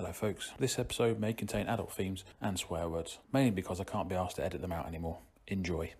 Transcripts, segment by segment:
Hello, folks. This episode may contain adult themes and swear words, mainly because I can't be asked to edit them out anymore. Enjoy.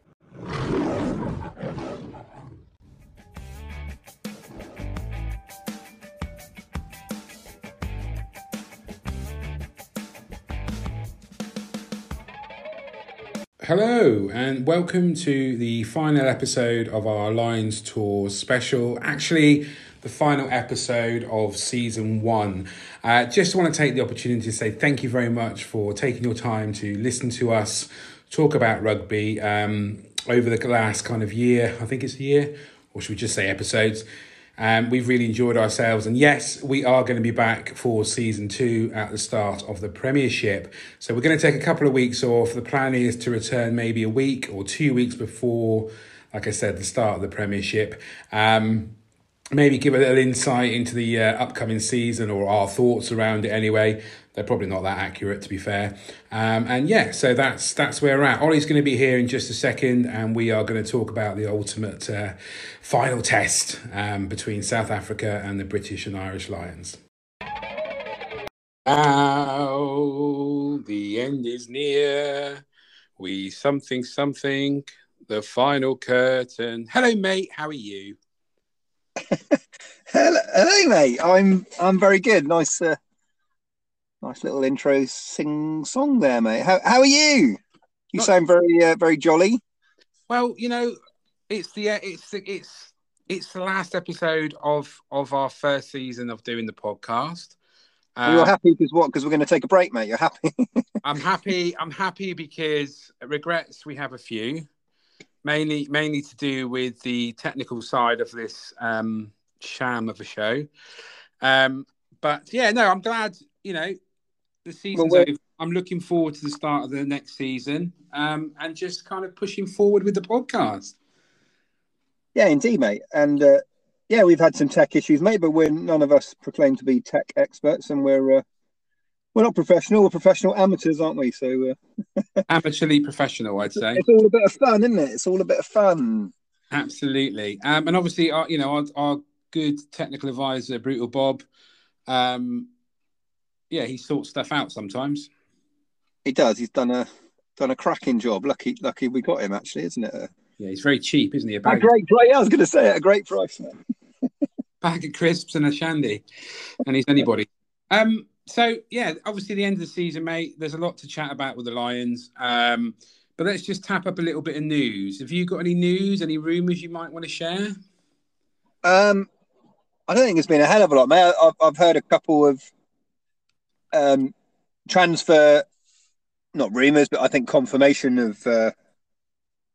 Hello, and welcome to the final episode of our Lions Tour special. Actually, the final episode of season one. Uh, just want to take the opportunity to say thank you very much for taking your time to listen to us talk about rugby um, over the last kind of year. I think it's a year, or should we just say episodes? Um, we've really enjoyed ourselves. And yes, we are going to be back for season two at the start of the Premiership. So we're going to take a couple of weeks off. The plan is to return maybe a week or two weeks before, like I said, the start of the Premiership. Um, maybe give a little insight into the uh, upcoming season or our thoughts around it anyway. They're probably not that accurate, to be fair. Um, and yeah, so that's that's where we're at. Ollie's going to be here in just a second, and we are going to talk about the ultimate uh, final test um, between South Africa and the British and Irish Lions. Now the end is near. We something something. The final curtain. Hello, mate. How are you? hello, hello, mate. I'm I'm very good. Nice. Uh Nice little intro sing song there, mate. How how are you? You Not... sound very uh, very jolly. Well, you know, it's the it's the, it's it's the last episode of of our first season of doing the podcast. Um, You're happy because what? Because we're going to take a break, mate. You're happy. I'm happy. I'm happy because regrets we have a few, mainly mainly to do with the technical side of this um, sham of a show. Um, but yeah, no, I'm glad. You know, the season's well, over. I'm looking forward to the start of the next season um, and just kind of pushing forward with the podcast. Yeah, indeed, mate. And uh, yeah, we've had some tech issues, mate, but we're none of us proclaim to be tech experts, and we're uh, we're not professional. We're professional amateurs, aren't we? So uh... amateurly professional, I'd say. It's all a bit of fun, isn't it? It's all a bit of fun. Absolutely, um, and obviously, our, you know, our, our good technical advisor, Brutal Bob. Um, yeah, he sorts stuff out sometimes. He does. He's done a done a cracking job. Lucky, lucky we got him. Actually, isn't it? Yeah, he's very cheap, isn't he? A, a great price. Yeah, I was going to say it. A great price. Bag of crisps and a shandy, and he's anybody. Um. So yeah, obviously the end of the season, mate. There's a lot to chat about with the Lions. Um. But let's just tap up a little bit of news. Have you got any news, any rumours you might want to share? Um, I don't think it's been a hell of a lot, mate. I've, I've heard a couple of um, transfer, not rumours, but I think confirmation of uh,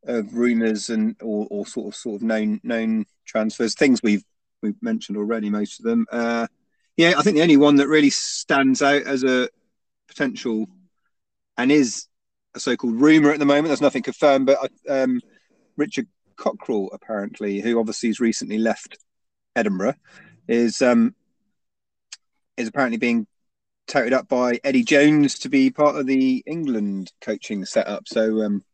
of rumours and or, or, sort of sort of known known transfers, things we've we've mentioned already, most of them. Uh, yeah, I think the only one that really stands out as a potential and is a so-called rumor at the moment. There's nothing confirmed, but um, Richard Cockerill, apparently, who obviously has recently left Edinburgh, is um, is apparently being touted up by Eddie Jones to be part of the England coaching setup. So um,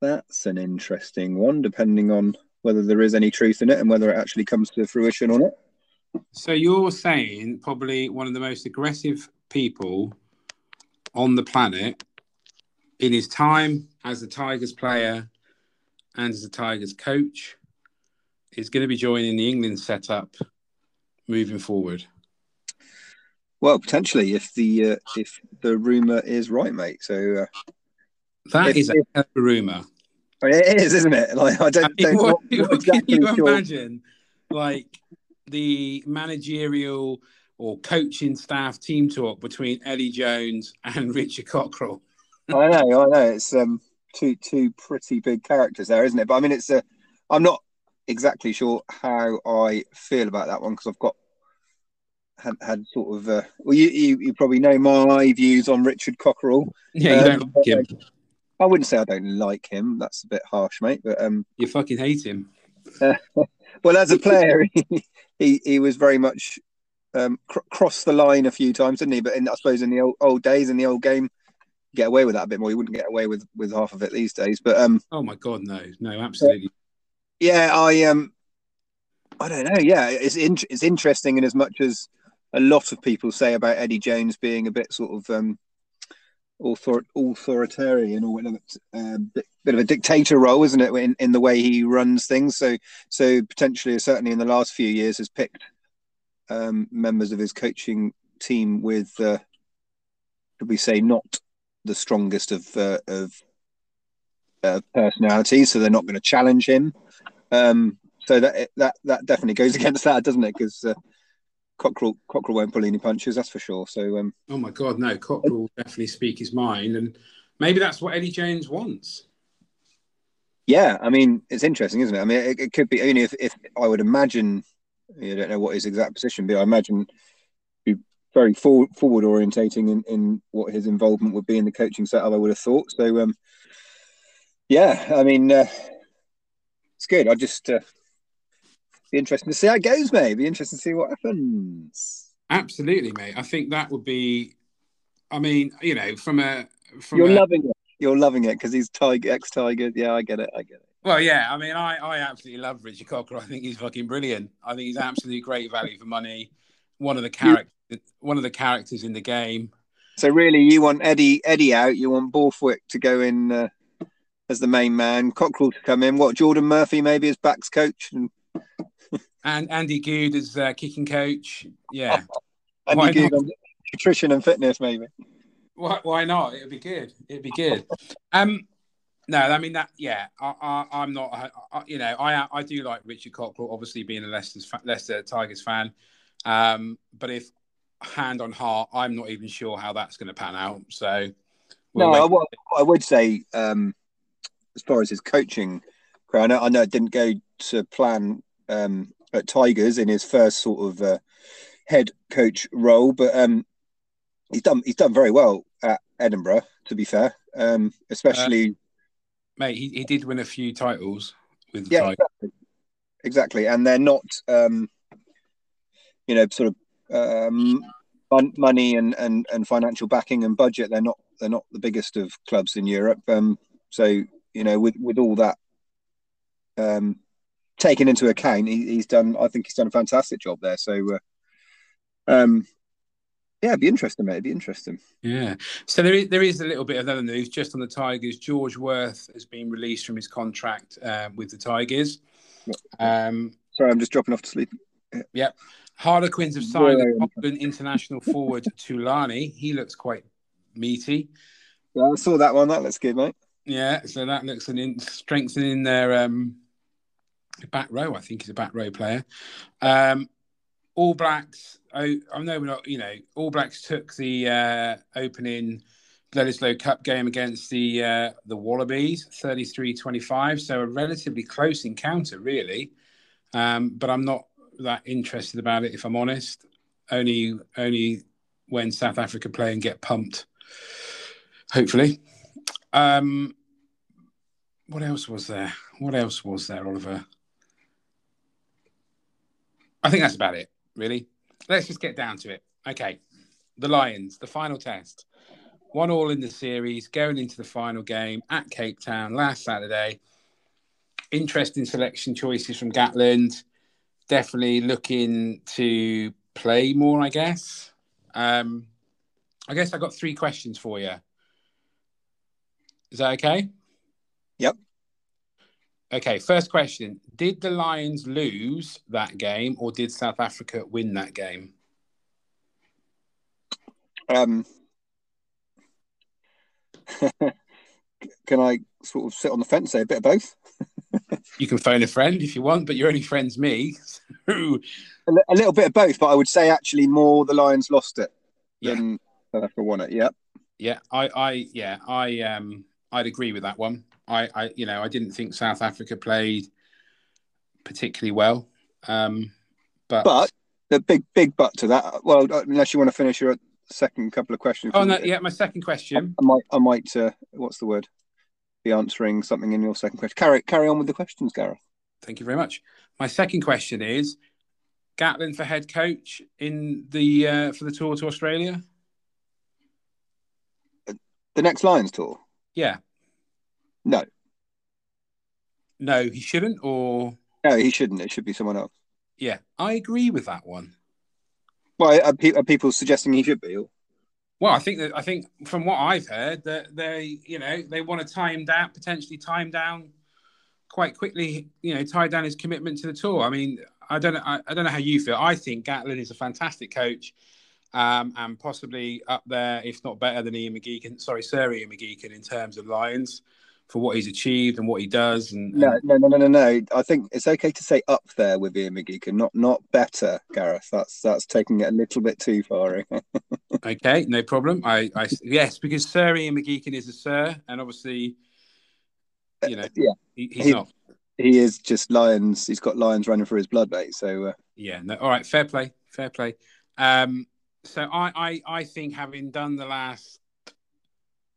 that's an interesting one, depending on whether there is any truth in it and whether it actually comes to fruition or not. So you're saying probably one of the most aggressive people on the planet in his time as a Tigers player and as a Tigers coach is going to be joining the England setup moving forward. Well, potentially, if the uh, if the rumor is right, mate. So uh, that if, is a rumor. It is, isn't it? Like I don't. I mean, what, what exactly can you sure. imagine? Like the managerial or coaching staff team talk between Eddie Jones and Richard Cockerill. I know, I know. It's um two two pretty big characters there, isn't it? But I mean, it's a. I'm not exactly sure how I feel about that one because I've got had had sort of uh, well, you, you, you probably know my views on Richard Cockerill. Yeah, you um, don't like him. I wouldn't say I don't like him. That's a bit harsh, mate. But um, you fucking hate him. Well, as a player, he, he, he was very much um, cr- crossed the line a few times, didn't he? But in, I suppose in the old, old days, in the old game, get away with that a bit more. He wouldn't get away with with half of it these days. But um, oh my god, no, no, absolutely. Yeah, I um, I don't know. Yeah, it's in, it's interesting in as much as a lot of people say about Eddie Jones being a bit sort of um, author- authoritarian or whatever, uh, bit, of a dictator role, isn't it, in, in the way he runs things? So, so potentially, certainly in the last few years, has picked um, members of his coaching team with, uh, could we say, not the strongest of uh, of uh, personalities, so they're not going to challenge him. Um, so that that that definitely goes against that, doesn't it? Because uh, Cockerill Cockerill won't pull any punches, that's for sure. So, um, oh my God, no, Cockerill will definitely speak his mind, and maybe that's what Eddie Jones wants. Yeah, I mean, it's interesting, isn't it? I mean, it, it could be only if, if I would imagine. You don't know what his exact position, but I imagine be very forward, forward orientating in, in what his involvement would be in the coaching setup. I would have thought. So, um, yeah, I mean, uh, it's good. I just uh, be interesting to see how it goes, mate. Be interesting to see what happens. Absolutely, mate. I think that would be. I mean, you know, from a from you're a, loving it. You're loving it because he's tiger, ex Tiger. Yeah, I get it. I get it. Well, yeah. I mean, I I absolutely love Richie Cocker. I think he's fucking brilliant. I think he's absolutely great value for money. One of the characters, one of the characters in the game. So really, you want Eddie Eddie out. You want Borthwick to go in uh, as the main man. Cockerill to come in. What Geordan Murphy maybe as backs coach and and Andy Goode as uh, kicking coach. Yeah, Andy Goode on nutrition and fitness maybe. Why, why not? It'd be good. It'd be good. Um, no, I mean that. Yeah, I, I, am not. I, you know, I I do like Richard Cockerill, obviously being a Leicester Leicester Tigers fan. Um, but if hand on heart, I'm not even sure how that's going to pan out. So, we'll no, I, I, would say um, as far as his coaching, I know, I know it didn't go to plan um, at Tigers in his first sort of uh, head coach role, but um, he's done he's done very well at Edinburgh. To be fair, um, especially, uh, mate, he, he did win a few titles with yeah, exactly. exactly. and they're not, um, you know, sort of um, money and, and and financial backing and budget. They're not they're not the biggest of clubs in Europe. Um, so you know, with with all that um, taken into account, he, he's done. I think he's done a fantastic job there. So, uh, um, yeah, it'd be interesting, mate. It'd be interesting. Yeah. So there is there is a little bit of other news just on the Tigers. George Worth has been released from his contract uh, with the Tigers. Um, Sorry, I'm just dropping off to sleep. Yeah. Yep. Harlequins have signed yeah, the international forward Tulani. He looks quite meaty. Yeah, I saw that one. That looks good, mate. Yeah, so that looks an in, strengthening their um, back row. I think he's a back row player. Um, All Blacks. I, I know we're not. You know, All Blacks took the uh, opening Bledisloe Cup game against the uh, the Wallabies, 33-25. So a relatively close encounter, really. Um, but I'm not that interested about it, if I'm honest. Only only when South Africa play and get pumped. Hopefully. Um, what else was there? What else was there, Oliver? I think that's about it, really. Let's just get down to it. Okay. The Lions, the final test. One all in the series, going into the final game at Cape Town last Saturday. Interesting selection choices from Gatland. Definitely looking to play more, I guess. Um, I guess I got three questions for you. Is that okay? Yep. Okay, first question. Did the Lions lose that game or did South Africa win that game? Um, can I sort of sit on the fence, say a bit of both? you can phone a friend if you want, but your only friend's me. a, a, little bit of both, but I would say actually more the Lions lost it yeah. than South Africa won it. Yeah. Yeah, I, I, yeah, I, um, I'd agree with that one. I, I, you know, I didn't think South Africa played particularly well. Um, but but the big big but to that. Well, unless you want to finish your second couple of questions. Oh no, yeah, my second question. I, I might, I might. Uh, what's the word? Be answering something in your second question. Carry carry on with the questions, Gareth. Thank you very much. My second question is Gatland for head coach in the uh, for the tour to Australia. The next Lions tour. Yeah. No. No, he shouldn't, or no, he shouldn't. It should be someone else. Yeah, I agree with that one. Well, are, pe- are people suggesting he should be? Or? Well, I think that I think from what I've heard that they, you know, they want to tie him down, potentially tie him down quite quickly. You know, tie down his commitment to the tour. I mean, I don't know. I, I don't know how you feel. I think Gatland is a fantastic coach, um, and possibly up there, if not better than Ian McGeechan. Sorry, Sir Ian McGeechan in terms of Lions for what he's achieved and what he does. And, no, no, no, no, no, no. I think it's okay to say up there with Ian McGeechan, not not better, Gareth. That's that's taking it a little bit too far. okay, no problem. I, I yes, because Sir Ian McGeechan is a sir, and obviously, you know, yeah, he, he's he, not. He is just lions. He's got lions running through his blood, mate. So uh... yeah, no, all right, fair play, fair play. Um, so I, I, I think having done the last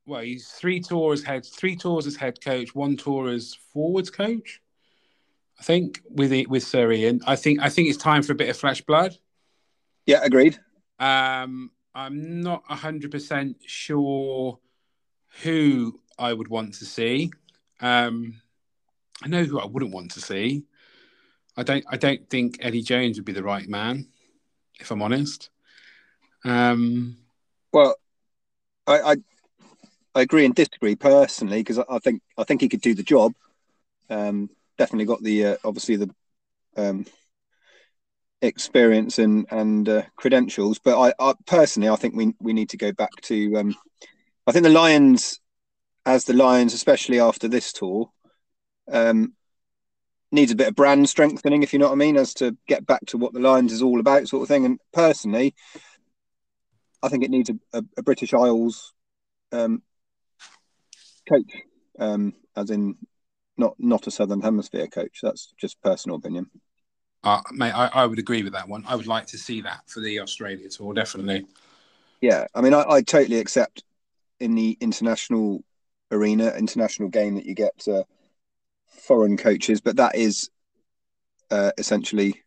well, he's three tours head, three tours as head coach, one tour as forwards coach. I think with it with Sir Ian, I think I think it's time for a bit of flesh blood. Yeah, agreed. Um, I'm not hundred percent sure who I would want to see. Um, I know who I wouldn't want to see. I don't. I don't think Eddie Jones would be the right man, if I'm honest. Um, well, I, I I agree and disagree personally because I, I, think I think he could do the job. Um, definitely got the uh, obviously the um, experience and and uh, credentials, but I, I, personally I think we we need to go back to. Um, I think the Lions, as the Lions, especially after this tour, um, needs a bit of brand strengthening, if you know what I mean, as to get back to what the Lions is all about, sort of thing. And personally, I think it needs a, a, a British Isles um, coach, um, as in not not a Southern Hemisphere coach. That's just personal opinion. Uh, mate, I, I would agree with that one. I would like to see that for the Australia tour, definitely. Yeah, I mean, I, I totally accept in the international arena, international game that you get uh, foreign coaches, but that is uh, essentially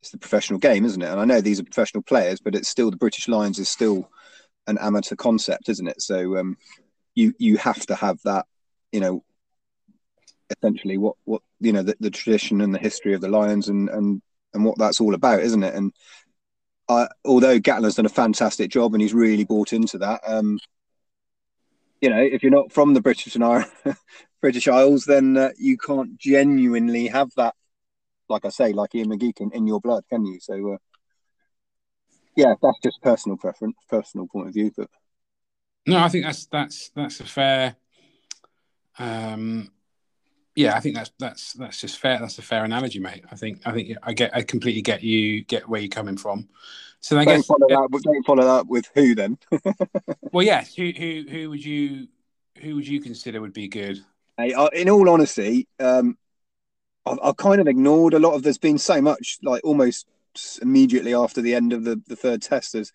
it's the professional game, isn't it? And I know these are professional players, but it's still the British Lions is still an amateur concept, isn't it? So um, you you have to have that you know essentially what what you know the, the tradition and the history of the lions and and and what that's all about isn't it? And I, although Gatland's done a fantastic job and he's really bought into that um you know if you're not from the British and our British Isles then uh, you can't genuinely have that like I say like Ian McGeechan in your blood can you? So uh, yeah that's just personal preference personal point of view but no, I think that's that's that's a fair. Um, yeah, I think that's that's that's just fair. That's a fair analogy, mate. I think I think I get I completely get you get where you're coming from. So I don't guess follow that. Don't follow that with who then? well, yes. Who who who would you who would you consider would be good? Hey, uh, in all honesty, um, I've, I've kind of ignored a lot of. There's been so much like almost immediately after the end of the the third test. There's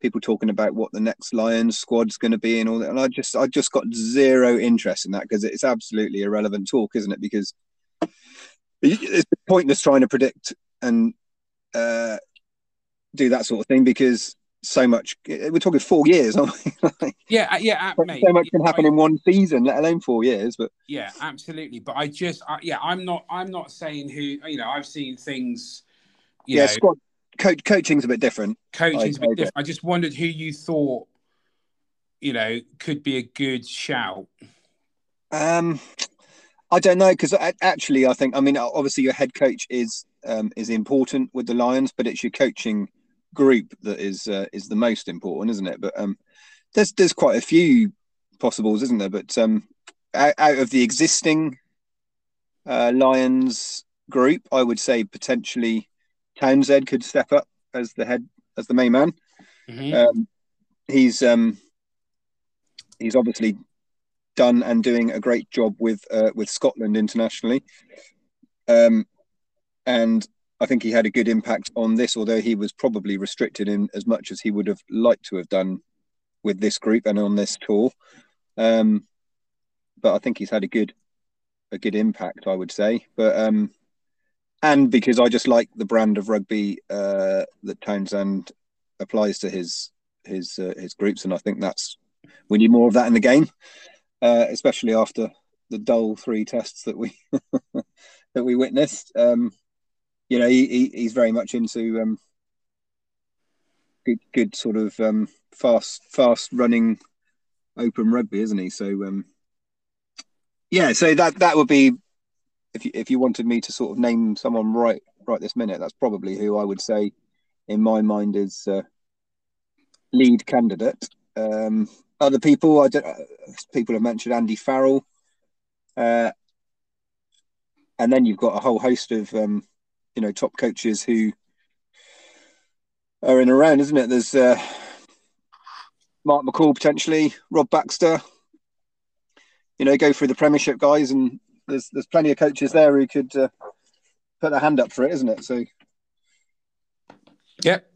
people talking about what the next Lions squad's going to be and all that. And I just, I just got zero interest in that because it's absolutely irrelevant talk, isn't it? Because it's pointless trying to predict and uh, do that sort of thing because so much. We're talking four years, aren't we? yeah, uh, yeah, uh, mate, so much can happen I, in one season, let alone four years. But yeah, absolutely. But I just, I, yeah, I'm not, I'm not saying who. You know, I've seen things. yeah, know, squad coach, coaching's a bit different. Coaching's I, a bit different. I just wondered who you thought, you know, could be a good shout. Um, I don't know because actually, I think I mean obviously your head coach is um, is important with the Lions, but it's your coaching group that is uh, is the most important, isn't it? But um, there's there's quite a few possibles, isn't there? But um, out, out of the existing uh, Lions group, I would say potentially Townsend could step up as the head as the main man. Mm-hmm. Um, he's um, he's obviously done and doing a great job with uh, with Scotland internationally, um, and I think he had a good impact on this. Although he was probably restricted in as much as he would have liked to have done with this group and on this tour. Um, but I think he's had a good a good impact, I would say. But um, and because I just like the brand of rugby uh, that Townsend applies to his his uh, his groups, and I think that's we need more of that in the game, uh, especially after the dull three tests that we that we witnessed. Um, you know, he, he, he's very much into um, good, good sort of um, fast, fast running open rugby, isn't he? So um, yeah, so that that would be if you, if you wanted me to sort of name someone right right this minute, that's probably who I would say in my mind is uh, lead candidate. Um, other people, I don't, uh, people have mentioned Andy Farrell, uh, and then you've got a whole host of um, you know top coaches who are in around, isn't it? There's uh, Mark McCall potentially, Rob Baxter. You know, go through the Premiership guys, and there's there's plenty of coaches there who could uh, put their hand up for it, isn't it? So, yep.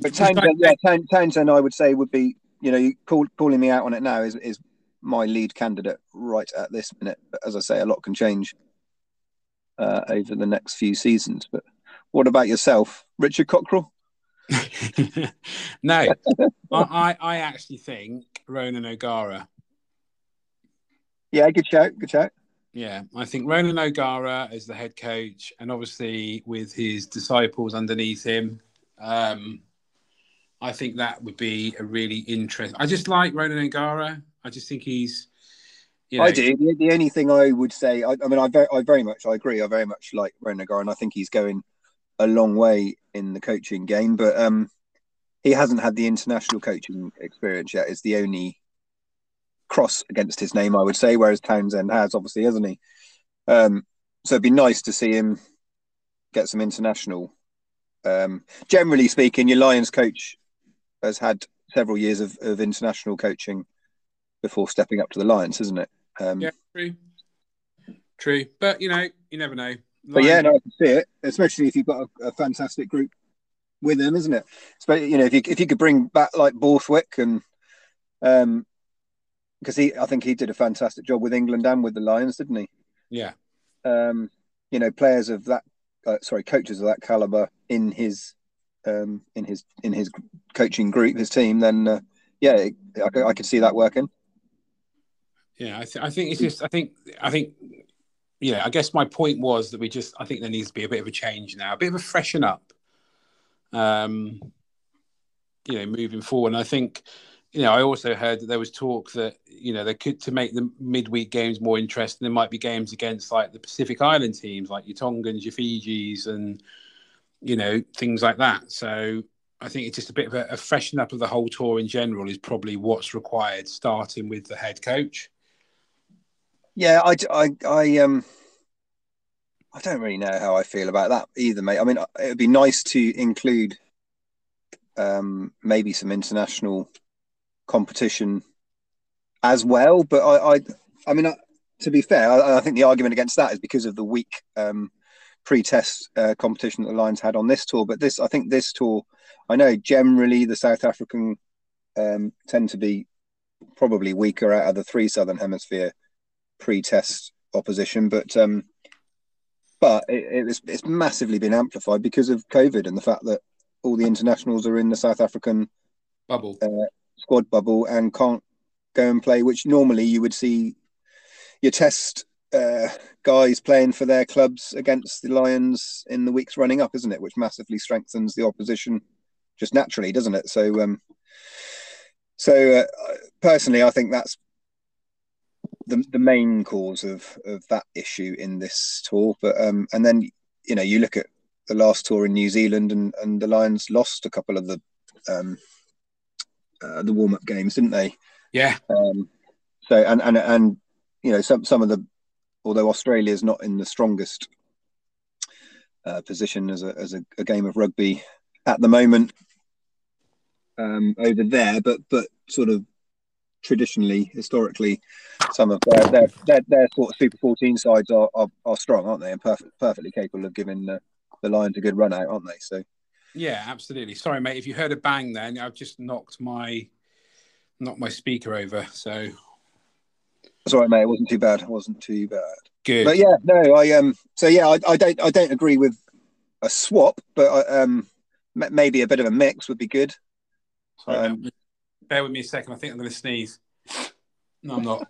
But Townsend, yeah, Townsend, I would say would be, you know, you call, calling me out on it now is is my lead candidate right at this minute. But as I say, a lot can change uh, over the next few seasons. But what about yourself, Richard Cockerill? no, I, I actually think Ronan O'Gara. Yeah, good shout. Good shout. Yeah, I think Ronan O'Gara is the head coach, and obviously with his disciples underneath him, um, I think that would be a really interesting. I just like Ronan O'Gara. I just think he's. You know... I do. The, the, only thing I would say, I, I mean, I very, I very much, I agree. I very much like Ronan O'Gara, and I think he's going a long way in the coaching game, but um, he hasn't had the international coaching experience yet. It's the only cross against his name, I would say, whereas Townsend has, obviously, hasn't he? Um, so it'd be nice to see him get some international. Um, generally speaking, your Lions coach has had several years of, of international coaching before stepping up to the Lions, isn't it? Um, yeah, true. True. But, you know, you never know. But yeah, no, I can see it, especially if you've got a, a fantastic group with them, isn't it? So, you know, if you if you could bring back like Borthwick and um, because he, I think he did a fantastic job with England and with the Lions, didn't he? Yeah. Um, you know, players of that, uh, sorry, coaches of that caliber in his, um, in his in his coaching group, his team, then uh, yeah, I, I could see that working. Yeah, I, th- I think it's just, I think, I think yeah, I guess my point was that we just, I think there needs to be a bit of a change now, a bit of a freshen up, um, you know, moving forward. And I think, you know, I also heard that there was talk that, you know, they could, to make the midweek games more interesting, there might be games against like the Pacific Island teams, like your Tongans, your Fijis, and, you know, things like that. So I think it's just a bit of a, a freshen up of the whole tour in general is probably what's required, starting with the head coach. Yeah, I, I, I, um, I don't really know how I feel about that either, mate. I mean, it would be nice to include um, maybe some international competition as well, but I, I, I mean, to be fair, I, I, think the argument against that is because of the weak um, pre-test uh, competition that the Lions had on this tour. But this, I think, this tour, I know generally the South African um, tend to be probably weaker out of the three Southern Hemisphere pre-test opposition, but um, but it, it's it's massively been amplified because of COVID and the fact that all the internationals are in the South African bubble uh, squad bubble and can't go and play, which normally you would see your test uh, guys playing for their clubs against the Lions in the weeks running up, isn't it? Which massively strengthens the opposition just naturally, doesn't it? So, um, so uh, personally, I think that's the the main cause of of that issue in this tour. But um, and then you know you look at the last tour in New Zealand, and and the Lions lost a couple of the um, uh, the warm up games, didn't they? Yeah. Um, so and and and you know some some of the although Australia is not in the strongest uh, position as a as a, a, game of rugby at the moment um, over there, but but sort of traditionally, historically, some of their their, their, their sort of Super 14 sides are, are, are strong, aren't they? And perfect, perfectly capable of giving the, the Lions a good run out, aren't they? So, yeah, absolutely. Sorry, mate, if you heard a bang, then I've just knocked my knocked my speaker over. So, sorry, mate. It wasn't too bad. It wasn't too bad. Good. But yeah, no, I um. So yeah, I, I don't I don't agree with a swap, but I, um, maybe a bit of a mix would be good. Sorry, um, Bear with me a second. I think I'm going to sneeze. No, I'm not.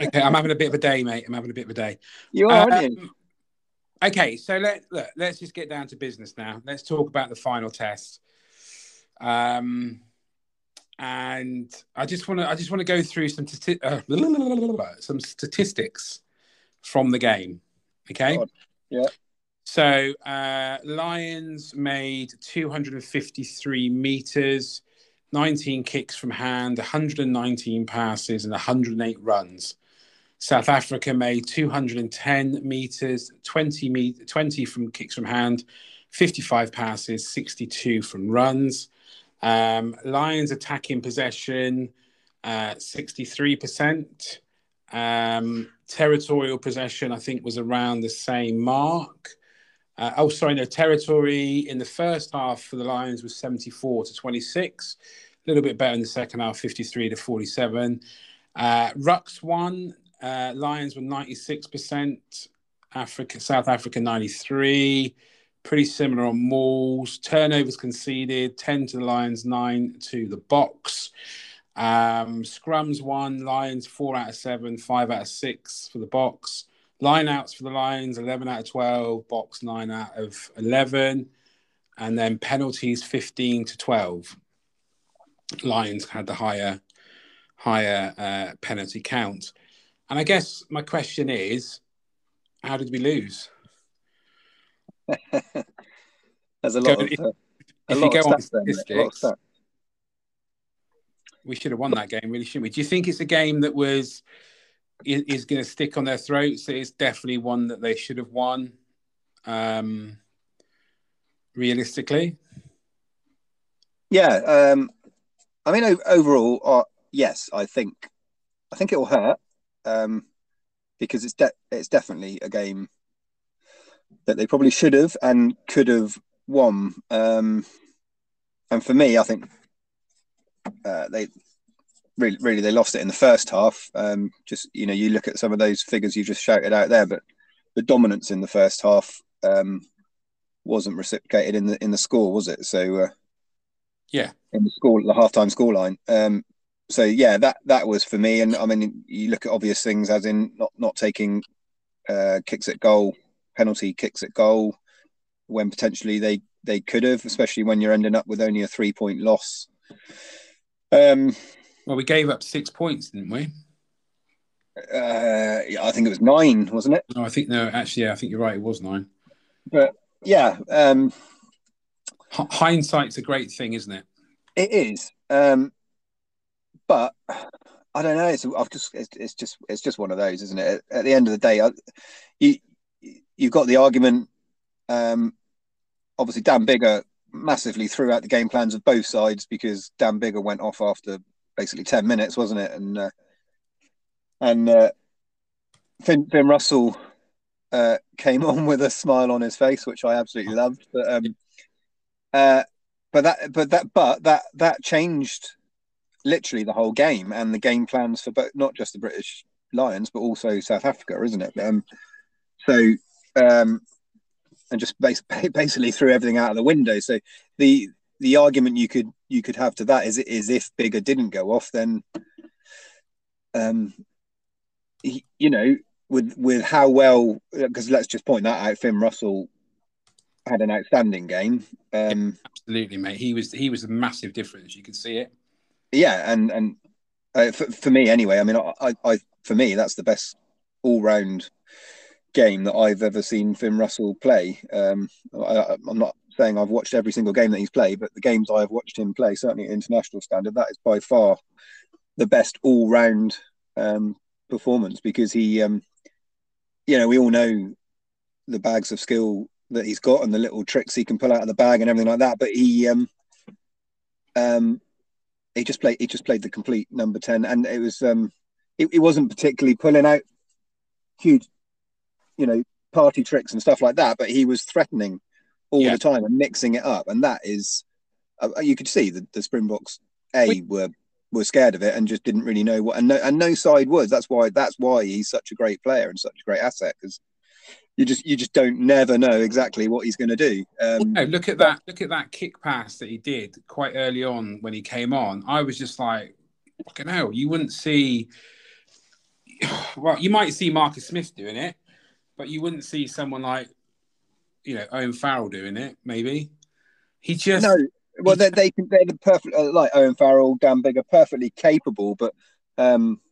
okay, I'm having a bit of a day, mate. I'm having a bit of a day. You are, um, you? Okay, so let look, let's just get down to business now. Let's talk about the final test. Um, and I just want to I just want to go through some uh, some statistics from the game. Okay. God. Yeah. So uh, Lions made 253 meters, 19 kicks from hand, 119 passes, and 108 runs. South Africa made 210 meters, 20 meet, 20 from kicks from hand, 55 passes, 62 from runs. Um, Lions attacking possession, uh, 63%. Um, territorial possession, I think, was around the same mark. Uh, oh, sorry, no, territory in the first half for the Lions was 74 to 26. A little bit better in the second half, 53 to 47. Uh, Rucks won. Uh, Lions were 96%. Africa, South Africa 93. Pretty similar on mauls. Turnovers conceded 10 to the Lions, 9 to the Boks. Um, scrums won. Lions 4 out of 7, 5 out of 6 for the Boks. Line outs for the Lions 11 out of 12, Boks 9 out of 11. And then penalties 15 to 12. Lions had the higher higher uh, penalty count. And I guess my question is, how did we lose? There's a lot Go- of if- uh, a if you go on stats there, mate, a lot of statistics, we should have won that game, really, shouldn't we? Do you think it's a game that was is, is going to stick on their throats? It's definitely one that they should have won. Um, realistically, Yeah, um, I mean, overall, uh, yes, I think, I think it will hurt um, because it's de- it's definitely a game that they probably should have and could have won. Um, and for me, I think uh, they really, really they lost it in the first half. Um, just you know, you look at some of those figures you just shouted out there, but the dominance in the first half um, wasn't reciprocated in the in the score, was it? So. Uh, yeah, in the school the halftime scoreline. Um, so yeah, that that was for me. And I mean, you look at obvious things as in not not taking uh, kicks at goal, penalty kicks at goal, when potentially they they could have, especially when you're ending up with only a three point loss. Um, well, we gave up six points, didn't we? uh, yeah, I think it was nine, wasn't it? No, I think no. Actually, yeah, I think you're right. It was nine. But yeah, um, H- hindsight's a great thing, isn't it? It is, um, but I don't know. It's I've just it's, it's just it's just one of those, isn't it? At, at the end of the day, I, you you've got the argument. Um, obviously, Dan Biggar massively threw out the game plans of both sides because Dan Biggar went off after basically ten minutes, wasn't it? And uh, and uh, Finn, Finn Russell uh, came on with a smile on his face, which I absolutely loved. But um, uh, but that but that but that that changed literally the whole game and the game plans for both not just the British Lions but also South Africa, isn't it? Um, so um, and just base, basically threw everything out of the window. So the the argument you could you could have to that is is if Biggar didn't go off, then um, he, you know with with how well because let's just point that out, Finn Russell had an outstanding game. Um, Absolutely, mate. He was he was a massive difference. You could see it. Yeah, and and uh, for, for me anyway. I mean, I, I, I for me that's the best all round game that I've ever seen Finn Russell play. Um, I, I'm not saying I've watched every single game that he's played, but the games I've watched him play, certainly at international standard, that is by far the best all round um, performance because he, um, you know, we all know the bags of skill that he's got and the little tricks he can pull out of the bag and everything like that. But he, um, um, he just played. He just played the complete number ten, and it was. Um, it, it wasn't particularly pulling out huge, you know, party tricks and stuff like that. But he was threatening all Yeah. the time and mixing it up, and that is, uh, you could see the, the Springboks a We- were were scared of it and just didn't really know what, and no, and no side was. That's why that's why he's such a great player and such a great asset because you just you just don't never know exactly what he's going to do. Um, No, look at that! Look at that kick pass that he did quite early on when he came on. I was just like, "Fucking hell!" You wouldn't see. Well, you might see Marcus Smith doing it, but you wouldn't see someone like, you know, Owen Farrell doing it. Maybe he just No, well, they they they're the perfect uh, like Owen Farrell, Dan Biggar, perfectly capable, but um,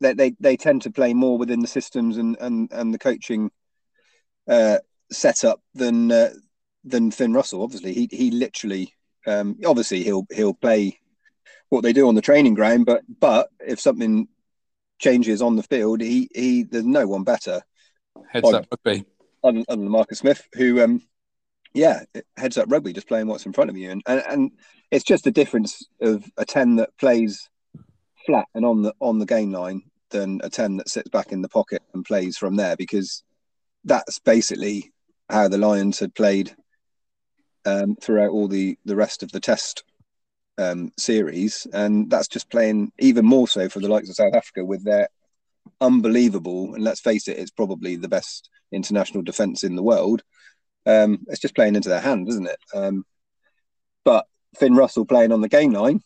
they they they tend to play more within the systems and and and the coaching uh, setup than uh, than Finn Russell. Obviously, he he literally um, obviously he'll he'll play what they do on the training ground, but but if something changes on the field, he he there's no one better. Heads on, up rugby. Other, other than Marcus Smith, who um yeah, heads up rugby, just playing what's in front of you, and, and and it's just the difference of a ten that plays flat and on the on the game line than a ten that sits back in the pocket and plays from there, because that's basically how the Lions had played um, throughout all the the rest of the test um, series, and that's just playing even more so for the likes of South Africa with their unbelievable and let's face it, it's probably the best international defence in the world um, it's just playing into their hand, isn't it? Um, but Finn Russell playing on the game line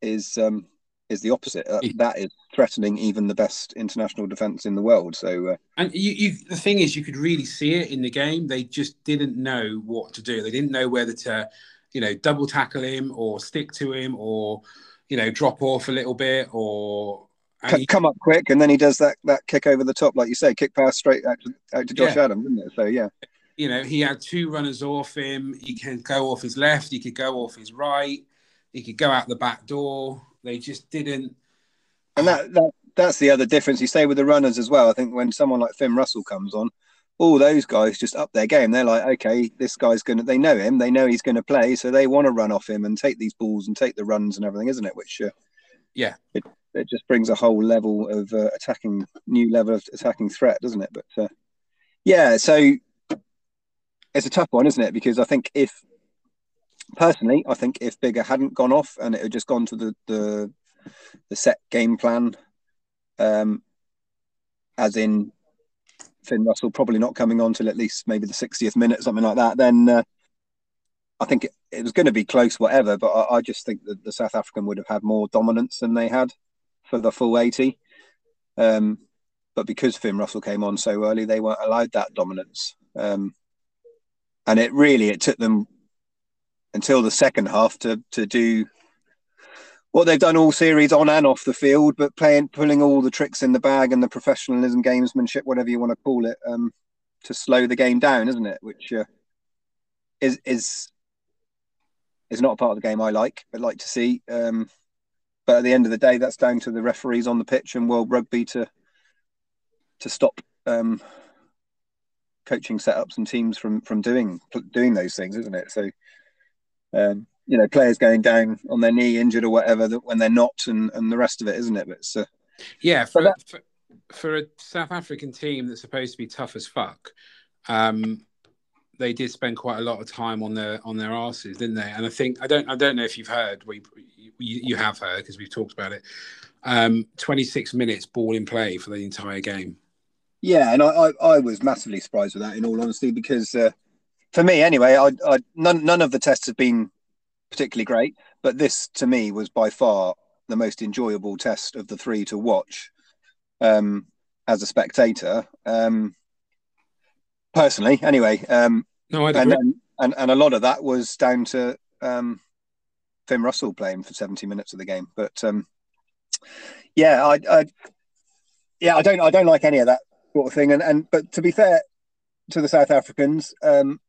is um, is the opposite. Uh, that is threatening even the best international defence in the world. So, uh, and you, you, the thing is, you could really see it in the game. They just didn't know what to do. They didn't know whether to, you know, double tackle him or stick to him or, you know, drop off a little bit or he, come up quick, and then he does that that kick over the top, like you say, kick pass straight out to, out to Josh yeah. Adams, isn't it? So yeah, you know, he had two runners off him. He can go off his left. He could go off his right. He could go out the back door. They just didn't. And that, that that's the other difference. You say with the runners as well. I think when someone like Finn Russell comes on, all those guys just up their game. They're like, okay, this guy's gonna. They know him. They know he's going to play, so they want to run off him and take these balls and take the runs and everything, isn't it? Which, uh, yeah, it, it just brings a whole level of uh, attacking, new level of attacking threat, doesn't it? But uh, yeah, so it's a tough one, isn't it? Because I think if personally, I think if Biggar hadn't gone off and it had just gone to the the, the set game plan, um, as in Finn Russell probably not coming on till at least maybe the 60th minute, something like that, then uh, I think it, it, was going to be close, whatever. But I, I, just think that the South African would have had more dominance than they had for the full 80. Um, but because Finn Russell came on so early, they weren't allowed that dominance. Um, and it really it took them until the second half to to do what they've done all series on and off the field, but playing pulling all the tricks in the bag and the professionalism, gamesmanship, whatever you want to call it, um, to slow the game down, isn't it? Which uh, is is is not a part of the game I like, but like to see. Um, but at the end of the day, that's down to the referees on the pitch and World Rugby to to stop um, coaching setups and teams from from doing doing those things, isn't it? So, um, you know, players going down on their knee, injured or whatever, that when they're not, and and the rest of it, isn't it? But it's, uh, yeah, for, that... for, for a South African team that's supposed to be tough as fuck, um, they did spend quite a lot of time on their on their asses, didn't they? And I think I don't I don't know if you've heard we you, you have heard because we've talked about it. Um, 26 minutes ball in play for the entire game. Yeah, and I, I, I, was massively surprised with that, in all honesty, because uh, for me, anyway, I, I, none, none of the tests have been particularly great, but this to me was by far the most enjoyable test of the three to watch um, as a spectator. Um, personally, anyway. Um, no, I and, and, and, and a lot of that was down to um, Finn Russell playing for 70 minutes of the game. But um, yeah, I, I yeah, I don't I don't like any of that sort of thing. And and but to be fair to the South Africans, um,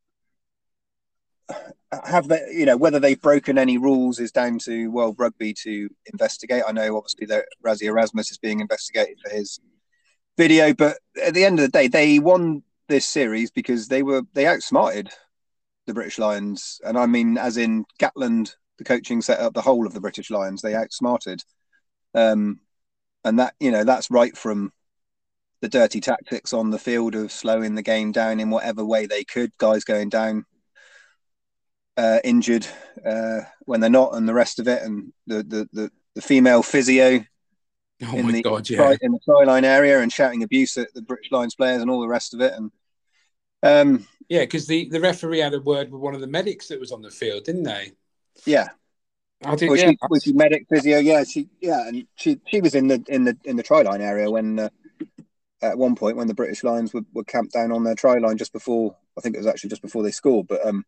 have they you know whether they've broken any rules is down to World Rugby to investigate. I know obviously that Rassie Erasmus is being investigated for his video, but at the end of the day, they won this series because they were they outsmarted the British Lions, and I mean as in Gatland, the coaching set up the whole of the British Lions. They outsmarted, um, and that you know that's right from the dirty tactics on the field of slowing the game down in whatever way they could. Guys going down uh, injured uh, when they're not, and the rest of it, and the the the, the female physio oh in the God, yeah. in the sideline area and shouting abuse at the British Lions players and all the rest of it, and um, yeah, because the the referee had a word with one of the medics that was on the field, didn't they? Yeah. I did, well, yeah. she, was she medic physio? Yeah, she yeah, and she she was in the in the in the try line area when uh, at one point when the British Lions were, were camped down on their try line just before I think it was actually just before they scored. But um,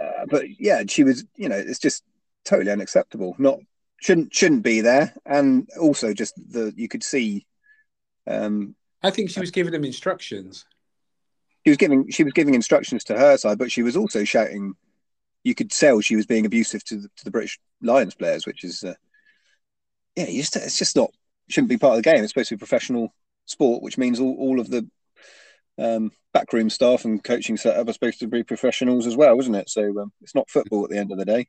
uh, but yeah, she was. You know, it's just totally unacceptable. Not shouldn't shouldn't be there, and also just the you could see. Um, I think she was giving them instructions. She was giving she was giving instructions to her side, but she was also shouting. You could tell she was being abusive to the, to the British Lions players, which is, uh, yeah, just, it's just not shouldn't be part of the game. It's supposed to be professional sport, which means all, all of the um, backroom staff and coaching setup are supposed to be professionals as well, isn't it? So um, it's not football at the end of the day.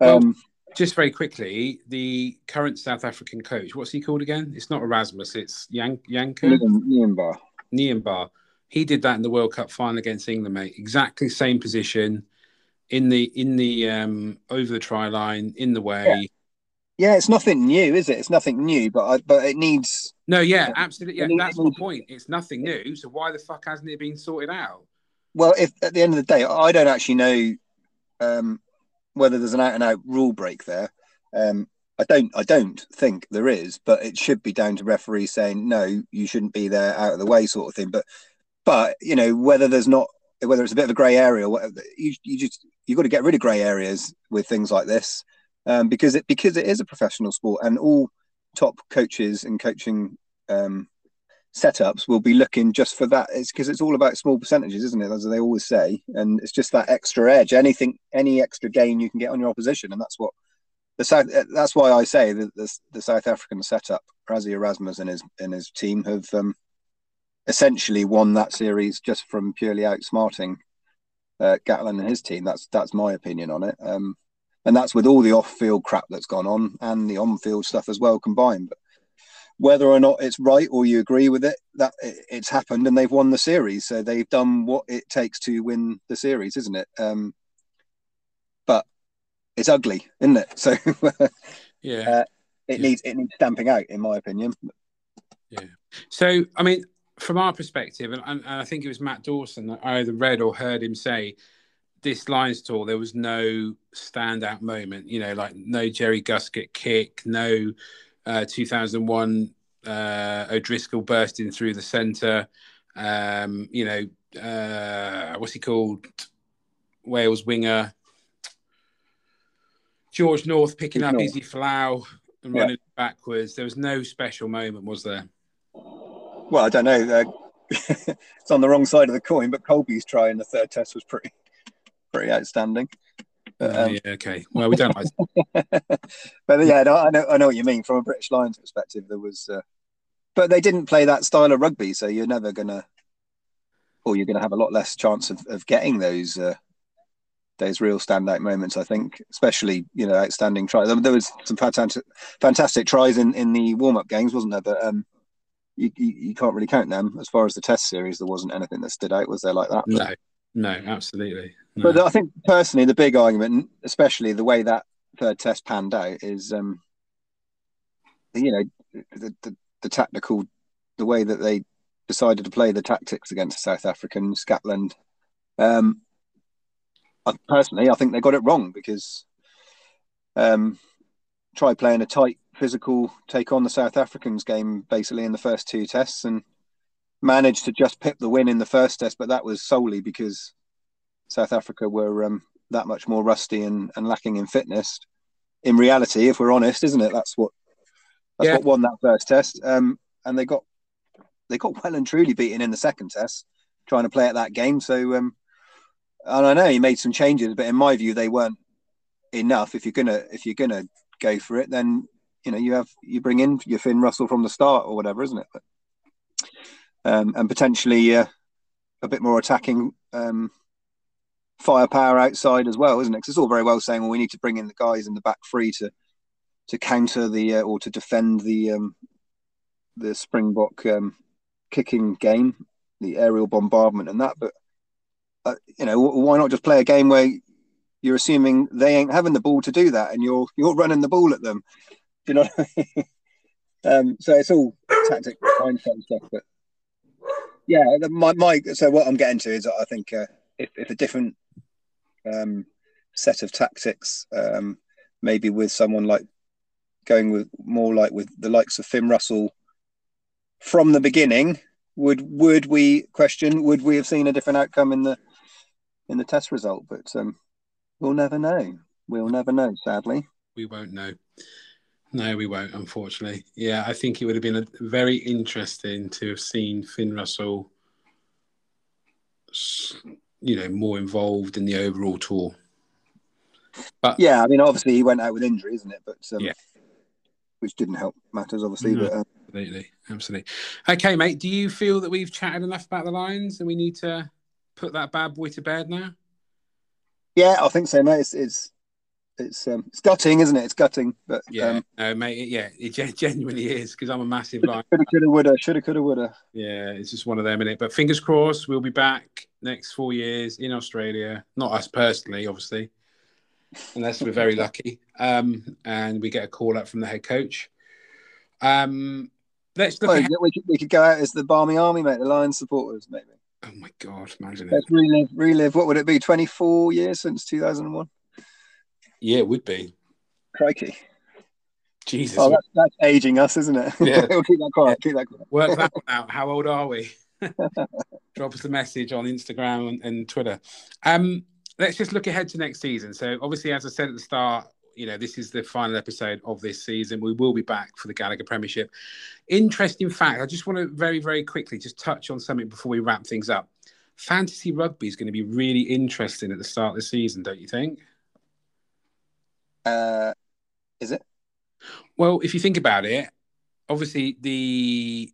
Um, well, just very quickly, the current South African coach, what's he called again? It's not Erasmus, it's Yan- Yanko? Nienaber. Nienaber. He did that in the World Cup final against England, mate. Exactly same position in the in the um over the try line in the way. Yeah. Yeah, it's nothing new, is it? It's nothing new, but I, but it needs. No, yeah, absolutely. Yeah, that's my point. It's nothing new. So why the fuck hasn't it been sorted out? Well, if at the end of the day, I don't actually know um, whether there's an out and out rule break there. Um, I don't. I don't think there is, but it should be down to referees saying no, you shouldn't be there, out of the way, sort of thing. But, but you know, whether there's not, whether it's a bit of a grey area, whatever, you you just you've got to get rid of grey areas with things like this um, because it because it is a professional sport, and all top coaches and coaching um, setups will be looking just for that. It's because it's all about small percentages, isn't it? As they always say, and it's just that extra edge. Anything, any extra gain you can get on your opposition, and that's what the South. That's why I say that the, the South African setup, Rassie Erasmus and his and his team have um, essentially won that series just from purely outsmarting uh, Gatland and his team. That's that's my opinion on it. Um, and that's with all the off-field crap that's gone on and the on-field stuff as well combined. But whether or not it's right or you agree with it, that it's happened and they've won the series, so they've done what it takes to win the series, isn't it? Um, but it's ugly, isn't it? So yeah, uh, it yeah. needs it needs stamping out, in my opinion. Yeah. So I mean, from our perspective, and, and I think it was Matt Dawson that I either read or heard him say this Lions tour, there was no standout moment. You know, like no Jerry Guscott kick, no uh, 2001 uh, O'Driscoll bursting through the centre. Um, you know, uh, what's he called? Wales winger. George North picking up Izzy Folau and yeah. running backwards. There was no special moment, was there? Well, I don't know. Uh, it's on the wrong side of the coin, but Kolbe's try in the third test was pretty pretty outstanding. But, um, yeah, okay. Well, we don't like. but yeah, no, I know, I know what you mean. From a British Lions perspective, there was, uh, but they didn't play that style of rugby, so you're never gonna, or you're gonna have a lot less chance of, of getting those uh, those real standout moments. I think, especially you know, outstanding tries. There was some fantastic fantastic tries in in the warm up games, wasn't there? But um, you, you, you can't really count them as far as the Test series. There wasn't anything that stood out, was there, like that? No, no, absolutely. No. But I think personally, the big argument, especially the way that third test panned out, is um, you know the, the, the tactical, the way that they decided to play the tactics against South African Scotland. Um, I, personally, I think they got it wrong because um, try playing a tight, physical take on the South Africans game basically in the first two tests and managed to just pip the win in the first test, but that was solely because South Africa were um, that much more rusty and, and lacking in fitness. In reality, if we're honest, isn't it? That's what that's yeah. what won that first test. Um, and they got they got well and truly beaten in the second test, trying to play at that game. So, um, and I know he made some changes, but in my view, they weren't enough. If you're gonna if you're gonna go for it, then you know you have you bring in your Finn Russell from the start or whatever, isn't it? But, um, and potentially uh, a bit more attacking um, firepower outside as well, isn't it? Because it's all very well saying, well, we need to bring in the guys in the back three to to counter the uh, or to defend the um, the Springbok um, kicking game, the aerial bombardment and that. But uh, you know, why not just play a game where you're assuming they ain't having the ball to do that, and you're you're running the ball at them. Do you know? I mean? um, so it's all tactic, stuff, but yeah, my, my so what I'm getting to is I think uh, if, if a different um, set of tactics, um, maybe with someone like going with more like with the likes of Finn Russell from the beginning, would would we question would we have seen a different outcome in the in the test result, but um, we'll never know. We'll never know, sadly. We won't know. No, we won't, unfortunately. Yeah, I think it would have been a, very interesting to have seen Finn Russell, you know, more involved in the overall tour. But yeah, I mean, obviously he went out with injury, isn't it? But um, yeah, which didn't help matters, obviously. No, but um, absolutely, absolutely. Okay, mate. Do you feel that we've chatted enough about the Lions and we need to put that bad boy to bed now? Yeah, I think so, mate. It's it's it's, um, it's gutting, isn't it? It's gutting, but yeah, um, no, mate. Yeah, it genuinely is because I'm a massive. Shoulda, coulda, woulda. Shoulda, coulda, woulda. Yeah, it's just one of them, in it. But fingers crossed, we'll be back next four years in Australia. Not us personally, obviously, unless we're very lucky, um, and we get a call up from the head coach. Um, let's look. Well, we, could, we could go out as the Barmy Army, mate. The Lions supporters, maybe. Oh my god, imagine Let's it. relive, relive. What would it be? Twenty four years since two thousand and one. Yeah, it would be. Crikey. Jesus. Oh, that's, that's aging us, isn't it? Yeah. we'll keep that quiet. Keep that quiet. Work that one out. How old are we? Drop us a message on Instagram and, and Twitter. Um, let's just look ahead to next season. So, obviously, as I said at the start, you know, this is the final episode of this season. We will be back for the Gallagher Premiership. Interesting fact. I just want to very, very quickly just touch on something before we wrap things up. Fantasy rugby is going to be really interesting at the start of the season, don't you think? Uh, is it? Well, if you think about it, obviously the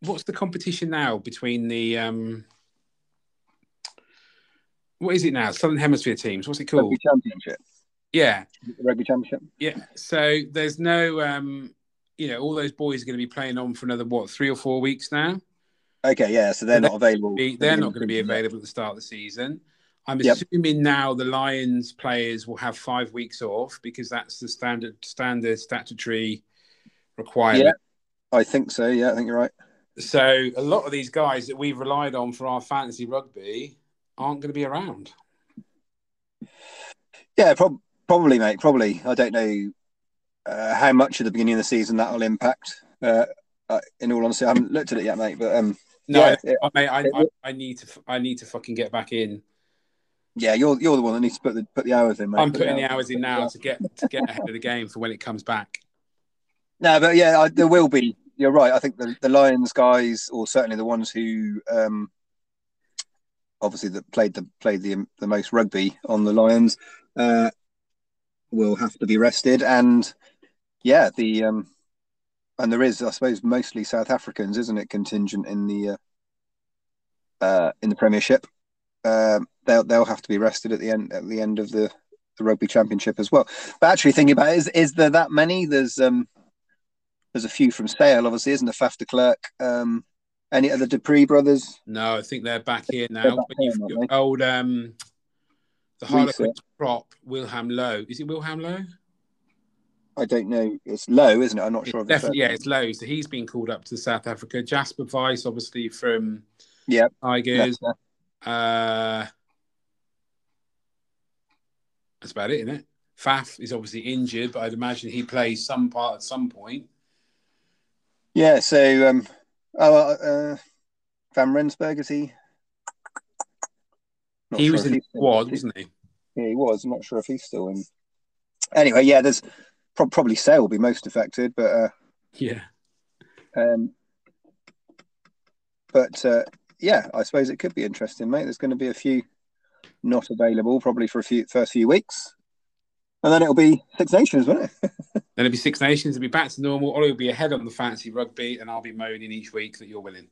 what's the competition now between the um what is it now? Southern Hemisphere teams. What's it called? Rugby Championship. Yeah. The rugby Championship. Yeah. So there's no um you know, all those boys are going to be playing on for another what, three or four weeks now. Okay, yeah. So they're, so not available. Be, they're not going to be available at the start of the season. I'm yep. assuming now the Lions players will have five weeks off because that's the standard standard statutory requirement. Yeah, I think so. Yeah, I think you're right. So a lot of these guys that we've relied on for our fantasy rugby aren't going to be around. Yeah, prob- probably, mate. Probably. I don't know uh, how much at the beginning of the season that will impact. Uh, uh, in all honesty, I haven't looked at it yet, mate. But um, no, yeah, it, mate, I, I, I, need to I need to fucking get back in yeah, you're you're the one that needs to put the put the hours in. Mate. I'm putting the hours in now to get to get ahead of the game for when it comes back. No, but yeah, I, there will be. You're right. I think the, the Lions guys, or certainly the ones who, um, obviously that played the played the the most rugby on the Lions, uh, will have to be rested. And yeah, the um, and there is, I suppose, mostly South Africans, isn't it? Contingent in the uh, uh in the Premiership. Um, they'll they'll have to be rested at the end at the end of the, the rugby championship as well. But actually, thinking about it, is is there that many? There's um there's a few from Sale, obviously, isn't there? Faf de Klerk. Um, any other du Preez brothers? No, I think they're back here now. Back here, old um, the Harlequin prop, Wilhelm Louw. Is it Wilhelm Louw? I don't know. It's low, isn't it? I'm not it's sure. Definitely, yeah, it's low. So he's been called up to South Africa. Jasper Wiese, obviously from yeah Tigers. Uh, that's about it, isn't it? Faf is obviously injured, but I'd imagine he plays some part at some point. Yeah. So, um, oh, uh, Van Rensburg is he? Not he sure was in the squad, wasn't he? Yeah, he was. I'm not sure if he's still in. Anyway, yeah, there's pro- probably Sale will be most affected, but uh, yeah. Um, but uh, yeah, I suppose it could be interesting, mate. There's going to be a few not available probably for a few first few weeks. And then it'll be Six Nations, won't it? then it'll be Six Nations. It'll be back to normal. Ollie will be ahead on the fancy rugby, and I'll be moaning each week that you're winning.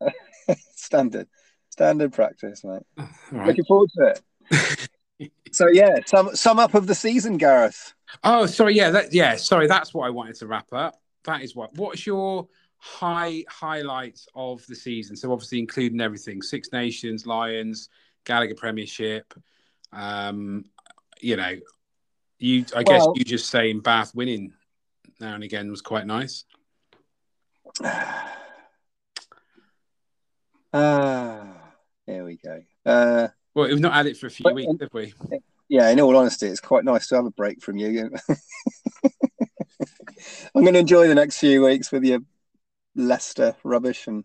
standard, standard practice, mate. Right. Looking forward to it. so yeah, sum sum up of the season, Gareth. Oh, sorry. Yeah, that yeah. Sorry, that's what I wanted to wrap up. That is what. What's your high highlights of the season? So obviously including everything: Six Nations, Lions, Gallagher Premiership. Um, you know, you I guess well, you just saying Bath winning now and again was quite nice. Ah, uh, there we go. Uh, well, we've not had it for a few weeks, have we? Yeah, in all honesty, it's quite nice to have a break from you. I'm going to enjoy the next few weeks with your Leicester rubbish and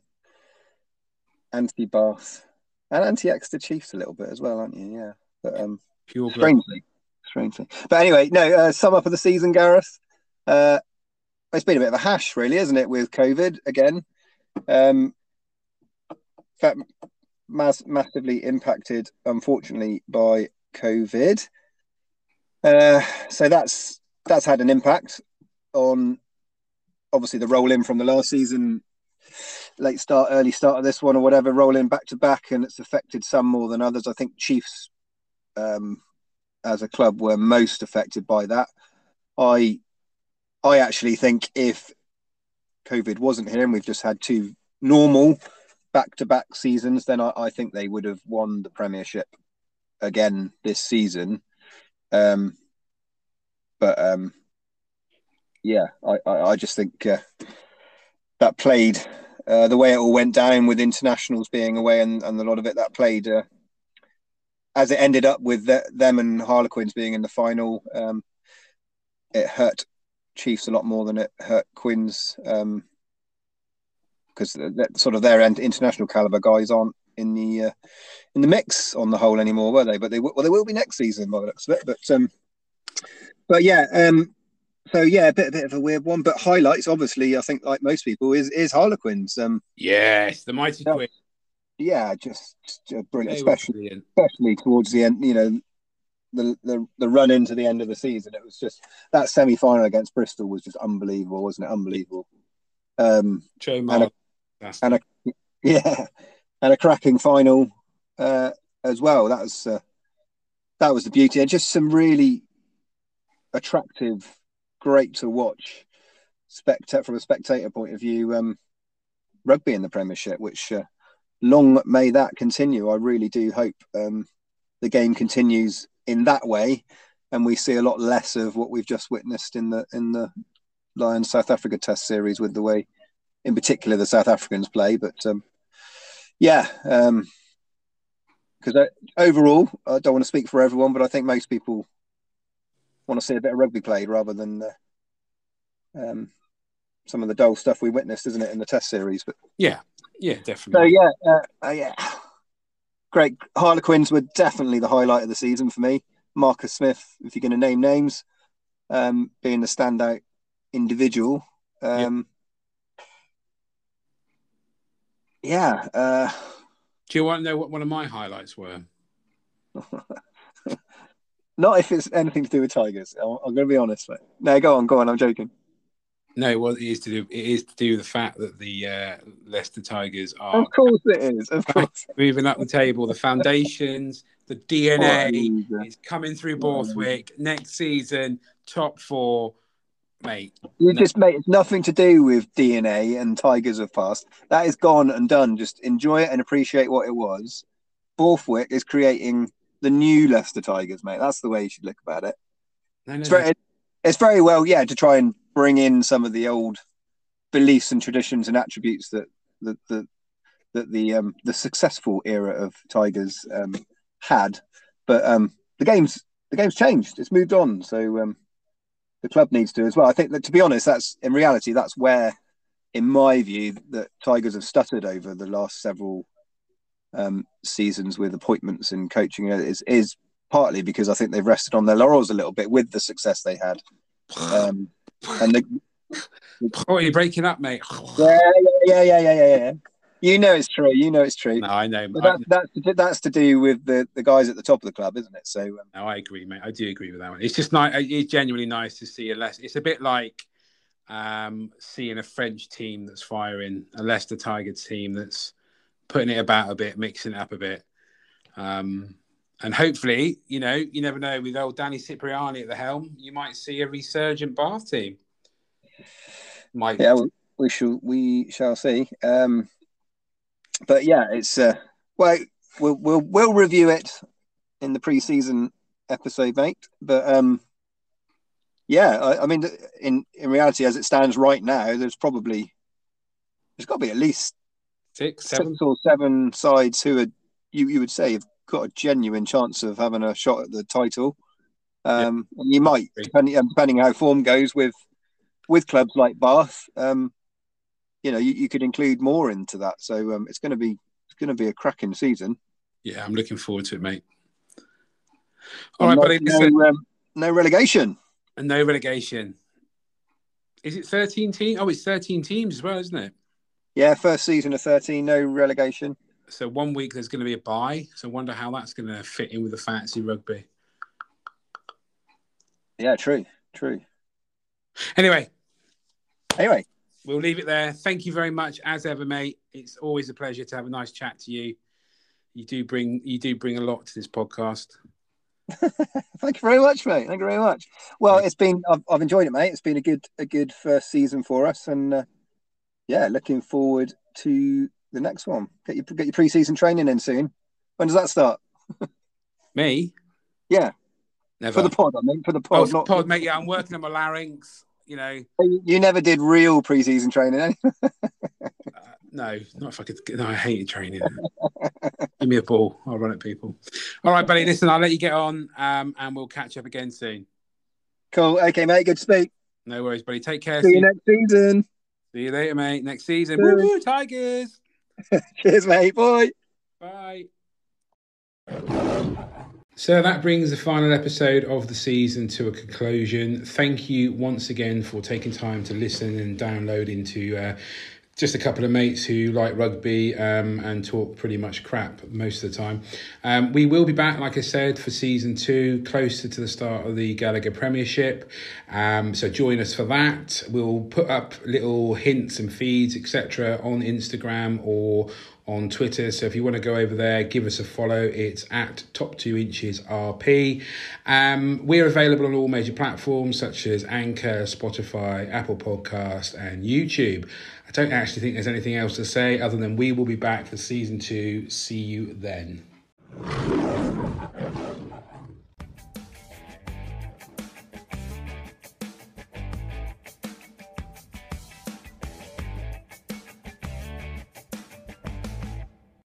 anti-Bath and anti-Exeter Chiefs a little bit as well, aren't you? Yeah, but um, Pure strangely, strangely. But anyway, no. Uh, sum up of the season, Gareth. Uh, it's been a bit of a hash, really, isn't it, with COVID again? Um, massively impacted, unfortunately, by COVID. Uh, so that's that's had an impact on obviously the roll in from the last season, late start, early start of this one, or whatever, rolling back to back, and it's affected some more than others. I think Chiefs, um, as a club, were most affected by that. I, I actually think if COVID wasn't here and we've just had two normal back to back seasons, then I, I, think they would have won the Premiership again this season. Um, but um, yeah, I, I, I, just think uh, that played uh, the way it all went down with internationals being away and, and a lot of it that played uh, as it ended up with the, them and Harlequins being in the final. Um, it hurt Chiefs a lot more than it hurt Quins because um, sort of their international caliber guys aren't in the uh, in the mix on the whole anymore, were they? But they well, they will be next season by the looks of it. But um, but yeah, um, so yeah, a bit a bit of a weird one. But highlights, obviously, I think like most people, is is Harlequins. Um, yes, the mighty Queen. Yeah, just, just brilliant, especially brilliant. especially towards the end. You know, the, the the run into the end of the season. It was just that semi final against Bristol was just unbelievable, wasn't it? Unbelievable. Um, Joe and a, and a, yeah, and a cracking final uh, as well. That was uh, that was the beauty, and just some really attractive, great to watch, spectator from a spectator point of view, um, rugby in the Premiership. Which uh, long may that continue. I really do hope um, the game continues in that way, and we see a lot less of what we've just witnessed in the in the Lions South Africa Test series with the way, in particular, the South Africans play. But um, yeah, because um, overall, I don't want to speak for everyone, but I think most people want to see a bit of rugby played rather than uh, um, some of the dull stuff we witnessed, isn't it, in the Test series? But yeah, yeah, definitely. So yeah, uh, uh, yeah, great. Harlequins were definitely the highlight of the season for me. Marcus Smith, if you're going to name names, um, being the standout individual. Um, yeah. Uh, Do you want to know what one of my highlights were? Not if it's anything to do with tigers. I'm, I'm going to be honest. Mate. No, go on, go on. I'm joking. No, well, it is to do. It is to do with the fact that the uh, Leicester Tigers are. Of course, it is. Of course, moving up the table. The foundations, the DNA oh, is coming through Borthwick next season. Top four mate. You no. just mate, it's nothing to do with DNA and Tigers of past. That is gone and done. Just enjoy it and appreciate what it was. Borthwick is creating the new Leicester Tigers, mate. That's the way you should look about it. No, no, it's, very, it's very well, yeah, to try and bring in some of the old beliefs and traditions and attributes that that the that the um, the successful era of Tigers um, had. But um, the game's the game's changed. It's moved on. So um, the club needs to as well. I think that to be honest, that's in reality that's where, in my view, that Tigers have stuttered over the last several um, seasons with appointments and coaching is is partly because I think they've rested on their laurels a little bit with the success they had. And the, oh, you're breaking up, mate. yeah, yeah, yeah, yeah, yeah, yeah. You know it's true. You know it's true. No, I know. But that, that's that's to do with the, the guys at the top of the club, isn't it? So. Um, no, I agree, mate. I do agree with that one. It's just nice. It's genuinely nice to see a less. It's a bit like um, seeing a French team that's firing, a Leicester Tigers team that's putting it about a bit, mixing it up a bit. Um, and hopefully, you know, you never know. With old Danny Cipriani at the helm, you might see a resurgent Bath team. Might. Yeah, we shall. We shall see. Um, but yeah, it's uh, well, we'll we'll we'll review it in the preseason episode, mate. But um, yeah, I, I, mean, in in reality, as it stands right now, there's probably there's got to be at least six, seven, six or seven sides who are you you would say have got a genuine chance of having a shot at the title. Um, yeah. You might, depending depending how form goes with with clubs like Bath. Um, you know, you, you could include more into that. So um, it's going to be it's going to be a cracking season. Yeah, I'm looking forward to it, mate. All right, no, buddy. Listen, no, um, no relegation. and no relegation. Is it 13 teams? Oh, it's 13 teams as well, isn't it? Yeah, first season of 13, no relegation. So one week there's going to be a bye. So I wonder how that's going to fit in with the fantasy rugby. Yeah, true, true. Anyway, Anyway, we'll leave it there. Thank you very much, as ever, mate. It's always a pleasure to have a nice chat to you. You do bring you do bring a lot to this podcast. thank you very much, mate. Thank you very much. Well, it's been I've, I've enjoyed it, mate. It's been a good a good first season for us, and uh, yeah, looking forward to the next one. Get your get your pre-season training in soon. When does that start? Me? Yeah, Never. for the pod. I mean, for the oh, pod. for not, pod, mate. Yeah, I'm working on my larynx. You know, You never did real pre-season training, eh? uh, no, not if I could. No, I hated training. Give me a ball. I'll run at people. All right, buddy. Listen, I'll let you get on, um, and we'll catch up again soon. Cool. Okay, mate. Good to speak. No worries, buddy. Take care. See See you next season. see you later, mate. Next season. Woo, Tigers. Cheers, mate. Bye. Bye. So that brings the final episode of the season to a conclusion. Thank you once again for taking time to listen and download into uh, just a couple of mates who like rugby um, and talk pretty much crap most of the time. Um, we will be back, like I said, for season two, closer to the start of the Gallagher Premiership. Um, so join us for that. We'll put up little hints and feeds, etc., on Instagram or on Twitter. So if you want to go over there, give us a follow. It's at top two inches RP. Um, we're available on all major platforms such as Anchor, Spotify, Apple Podcast, and YouTube. I don't actually think there's anything else to say other than we will be back for season two. See you then.